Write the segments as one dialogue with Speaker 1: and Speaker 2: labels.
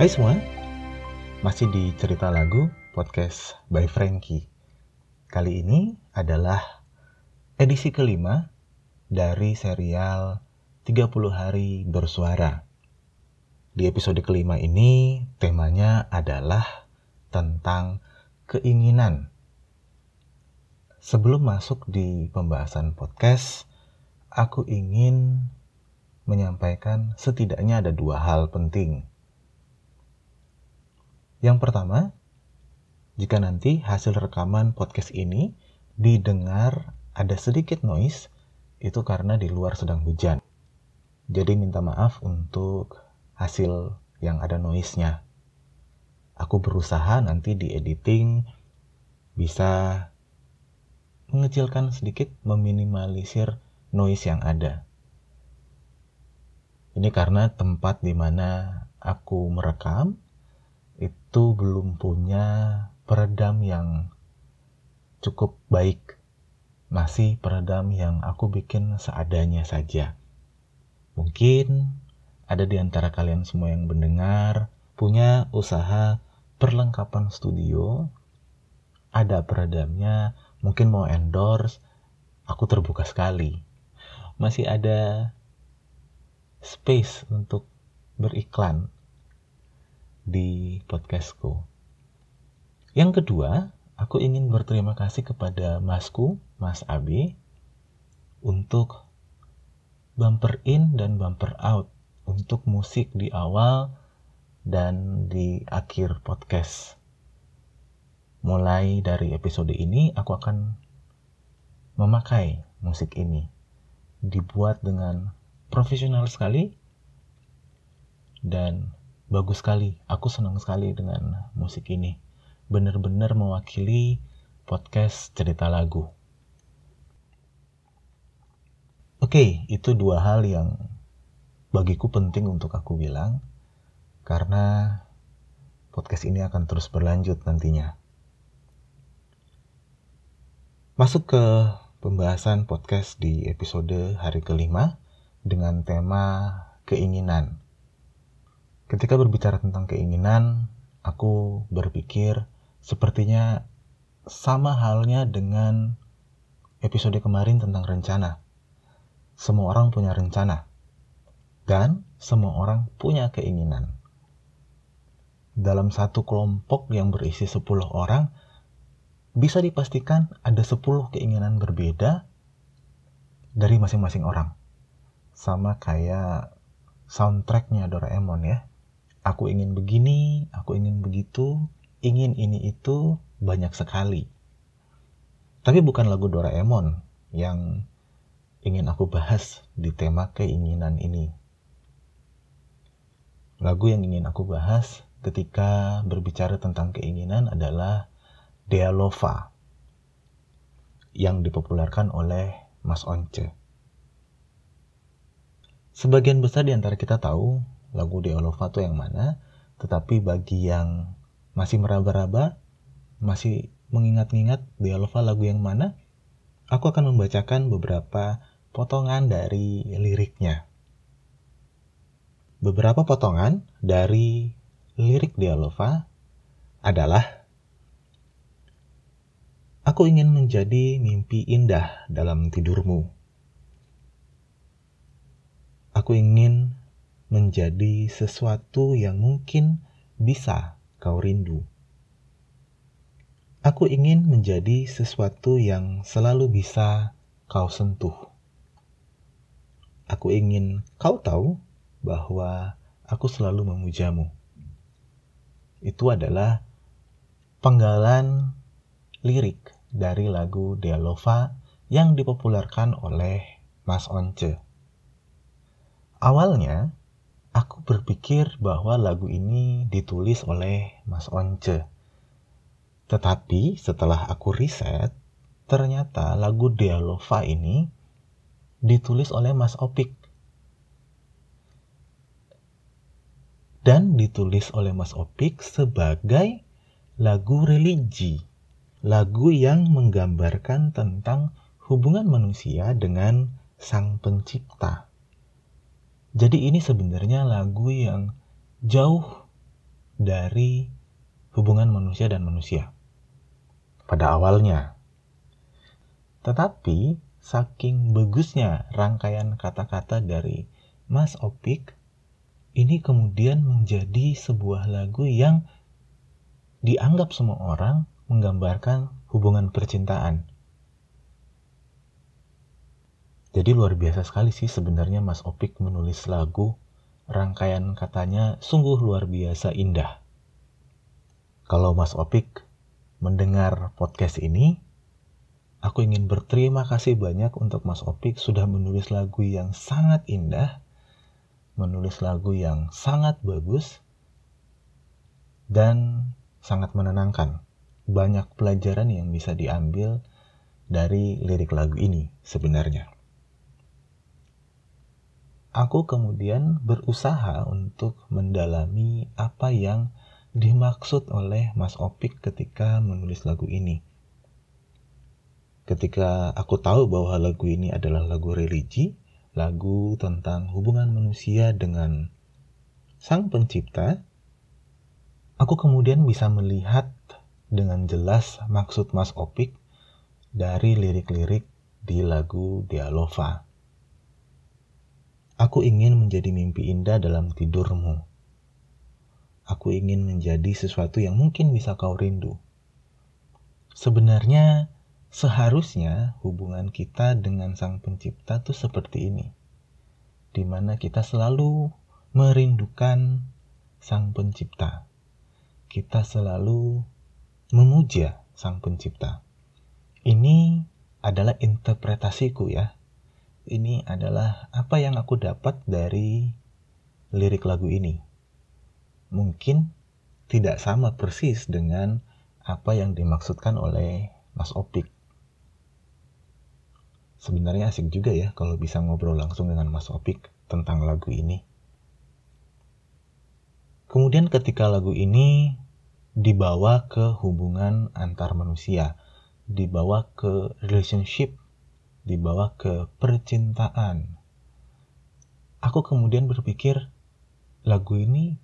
Speaker 1: Hai semua, masih di cerita lagu podcast by Frankie. Kali ini adalah edisi kelima dari serial 30 hari bersuara. Di episode kelima ini temanya adalah tentang keinginan. Sebelum masuk di pembahasan podcast, aku ingin menyampaikan setidaknya ada dua hal penting yang pertama, jika nanti hasil rekaman podcast ini didengar ada sedikit noise, itu karena di luar sedang hujan. Jadi minta maaf untuk hasil yang ada noise-nya. Aku berusaha nanti di editing bisa mengecilkan sedikit, meminimalisir noise yang ada. Ini karena tempat di mana aku merekam itu belum punya peredam yang cukup baik. Masih peredam yang aku bikin seadanya saja. Mungkin ada di antara kalian semua yang mendengar punya usaha perlengkapan studio, ada peredamnya, mungkin mau endorse, aku terbuka sekali. Masih ada space untuk beriklan di podcastku. Yang kedua, aku ingin berterima kasih kepada Masku, Mas Abi, untuk bumper in dan bumper out untuk musik di awal dan di akhir podcast. Mulai dari episode ini, aku akan memakai musik ini. Dibuat dengan profesional sekali dan bagus sekali. Aku senang sekali dengan musik ini. Benar-benar mewakili podcast cerita lagu. Oke, itu dua hal yang bagiku penting untuk aku bilang karena podcast ini akan terus berlanjut nantinya. Masuk ke pembahasan podcast di episode hari kelima dengan tema keinginan. Ketika berbicara tentang keinginan, aku berpikir sepertinya sama halnya dengan episode kemarin tentang rencana. Semua orang punya rencana, dan semua orang punya keinginan. Dalam satu kelompok yang berisi 10 orang, bisa dipastikan ada 10 keinginan berbeda dari masing-masing orang. Sama kayak soundtracknya Doraemon ya aku ingin begini, aku ingin begitu, ingin ini itu banyak sekali. Tapi bukan lagu Doraemon yang ingin aku bahas di tema keinginan ini. Lagu yang ingin aku bahas ketika berbicara tentang keinginan adalah Dealova yang dipopulerkan oleh Mas Once. Sebagian besar di antara kita tahu lagu di Olova tuh yang mana. Tetapi bagi yang masih meraba-raba, masih mengingat-ingat di Olova lagu yang mana, aku akan membacakan beberapa potongan dari liriknya. Beberapa potongan dari lirik Dialova adalah Aku ingin menjadi mimpi indah dalam tidurmu. Aku ingin menjadi sesuatu yang mungkin bisa kau rindu. Aku ingin menjadi sesuatu yang selalu bisa kau sentuh. Aku ingin kau tahu bahwa aku selalu memujamu. Itu adalah penggalan lirik dari lagu Dialova yang dipopulerkan oleh Mas Once. Awalnya, Aku berpikir bahwa lagu ini ditulis oleh Mas Once. Tetapi setelah aku riset, ternyata lagu Dialova ini ditulis oleh Mas Opik. Dan ditulis oleh Mas Opik sebagai lagu religi. Lagu yang menggambarkan tentang hubungan manusia dengan sang pencipta. Jadi ini sebenarnya lagu yang jauh dari hubungan manusia dan manusia. Pada awalnya. Tetapi saking bagusnya rangkaian kata-kata dari Mas Opik, ini kemudian menjadi sebuah lagu yang dianggap semua orang menggambarkan hubungan percintaan. Jadi luar biasa sekali sih sebenarnya Mas Opik menulis lagu rangkaian katanya sungguh luar biasa indah. Kalau Mas Opik mendengar podcast ini, aku ingin berterima kasih banyak untuk Mas Opik sudah menulis lagu yang sangat indah, menulis lagu yang sangat bagus, dan sangat menenangkan. Banyak pelajaran yang bisa diambil dari lirik lagu ini sebenarnya aku kemudian berusaha untuk mendalami apa yang dimaksud oleh Mas Opik ketika menulis lagu ini. Ketika aku tahu bahwa lagu ini adalah lagu religi, lagu tentang hubungan manusia dengan Sang Pencipta, aku kemudian bisa melihat dengan jelas maksud Mas Opik dari lirik-lirik di lagu Dialova. Aku ingin menjadi mimpi indah dalam tidurmu. Aku ingin menjadi sesuatu yang mungkin bisa kau rindu. Sebenarnya, seharusnya hubungan kita dengan Sang Pencipta tuh seperti ini, di mana kita selalu merindukan Sang Pencipta. Kita selalu memuja Sang Pencipta. Ini adalah interpretasiku ya ini adalah apa yang aku dapat dari lirik lagu ini. Mungkin tidak sama persis dengan apa yang dimaksudkan oleh Mas Opik. Sebenarnya asik juga ya kalau bisa ngobrol langsung dengan Mas Opik tentang lagu ini. Kemudian ketika lagu ini dibawa ke hubungan antar manusia, dibawa ke relationship dibawa ke percintaan. Aku kemudian berpikir, lagu ini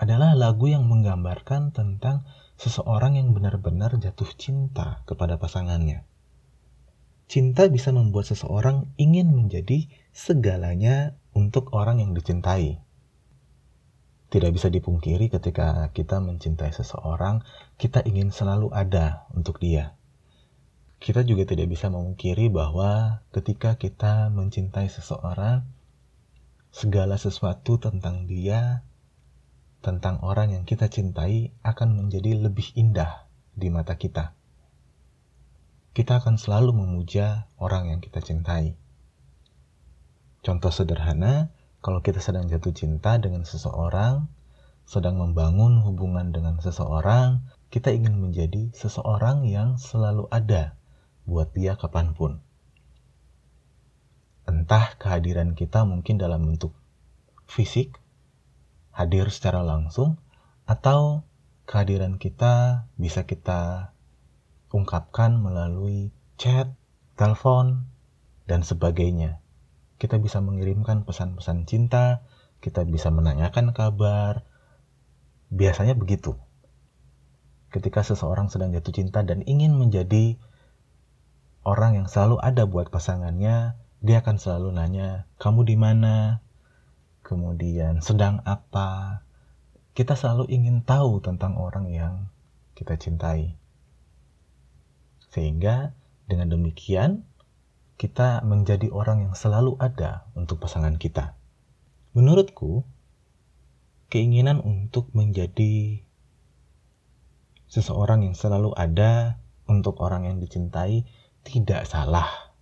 Speaker 1: adalah lagu yang menggambarkan tentang seseorang yang benar-benar jatuh cinta kepada pasangannya. Cinta bisa membuat seseorang ingin menjadi segalanya untuk orang yang dicintai. Tidak bisa dipungkiri ketika kita mencintai seseorang, kita ingin selalu ada untuk dia kita juga tidak bisa memungkiri bahwa ketika kita mencintai seseorang, segala sesuatu tentang dia, tentang orang yang kita cintai akan menjadi lebih indah di mata kita. Kita akan selalu memuja orang yang kita cintai. Contoh sederhana, kalau kita sedang jatuh cinta dengan seseorang, sedang membangun hubungan dengan seseorang, kita ingin menjadi seseorang yang selalu ada buat dia kapan pun. Entah kehadiran kita mungkin dalam bentuk fisik, hadir secara langsung, atau kehadiran kita bisa kita ungkapkan melalui chat, telepon, dan sebagainya. Kita bisa mengirimkan pesan-pesan cinta, kita bisa menanyakan kabar. Biasanya begitu. Ketika seseorang sedang jatuh cinta dan ingin menjadi orang yang selalu ada buat pasangannya, dia akan selalu nanya, "Kamu di mana?" Kemudian, "Sedang apa?" Kita selalu ingin tahu tentang orang yang kita cintai. Sehingga dengan demikian, kita menjadi orang yang selalu ada untuk pasangan kita. Menurutku, keinginan untuk menjadi seseorang yang selalu ada untuk orang yang dicintai tidak salah.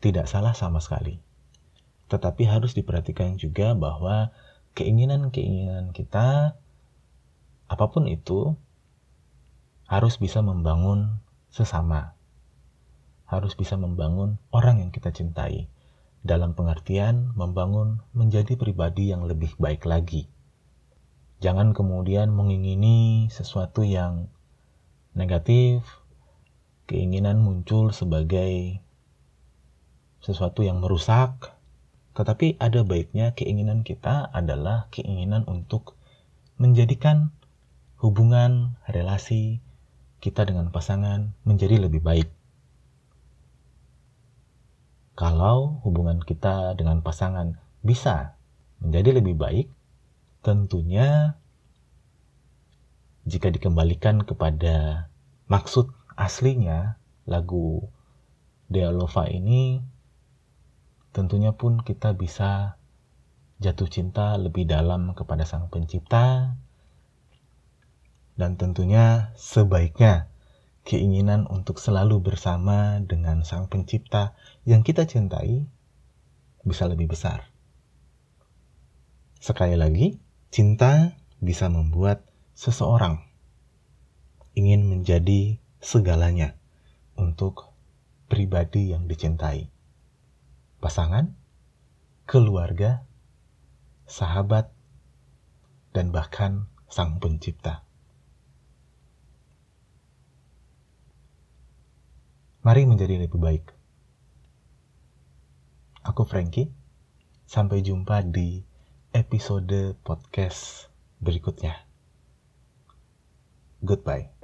Speaker 1: Tidak salah sama sekali. Tetapi harus diperhatikan juga bahwa keinginan-keinginan kita, apa pun itu, harus bisa membangun sesama. Harus bisa membangun orang yang kita cintai. Dalam pengertian membangun menjadi pribadi yang lebih baik lagi. Jangan kemudian mengingini sesuatu yang negatif, keinginan muncul sebagai sesuatu yang merusak, Tetapi ada baiknya keinginan kita adalah keinginan untuk menjadikan hubungan, relasi kita dengan pasangan menjadi lebih baik. Kalau hubungan kita dengan pasangan bisa menjadi lebih baik, tentunya jika dikembalikan kepada maksud aslinya lagu Dealova ini tentunya pun kita bisa jatuh cinta lebih dalam kepada sang pencipta dan tentunya sebaiknya keinginan untuk selalu bersama dengan sang pencipta yang kita cintai bisa lebih besar. Sekali lagi, cinta bisa membuat seseorang ingin menjadi segalanya untuk pribadi yang dicintai. Pasangan, keluarga, sahabat, dan bahkan sang pencipta. Mari menjadi lebih baik. Aku Frankie. Sampai jumpa di episode podcast berikutnya. Goodbye.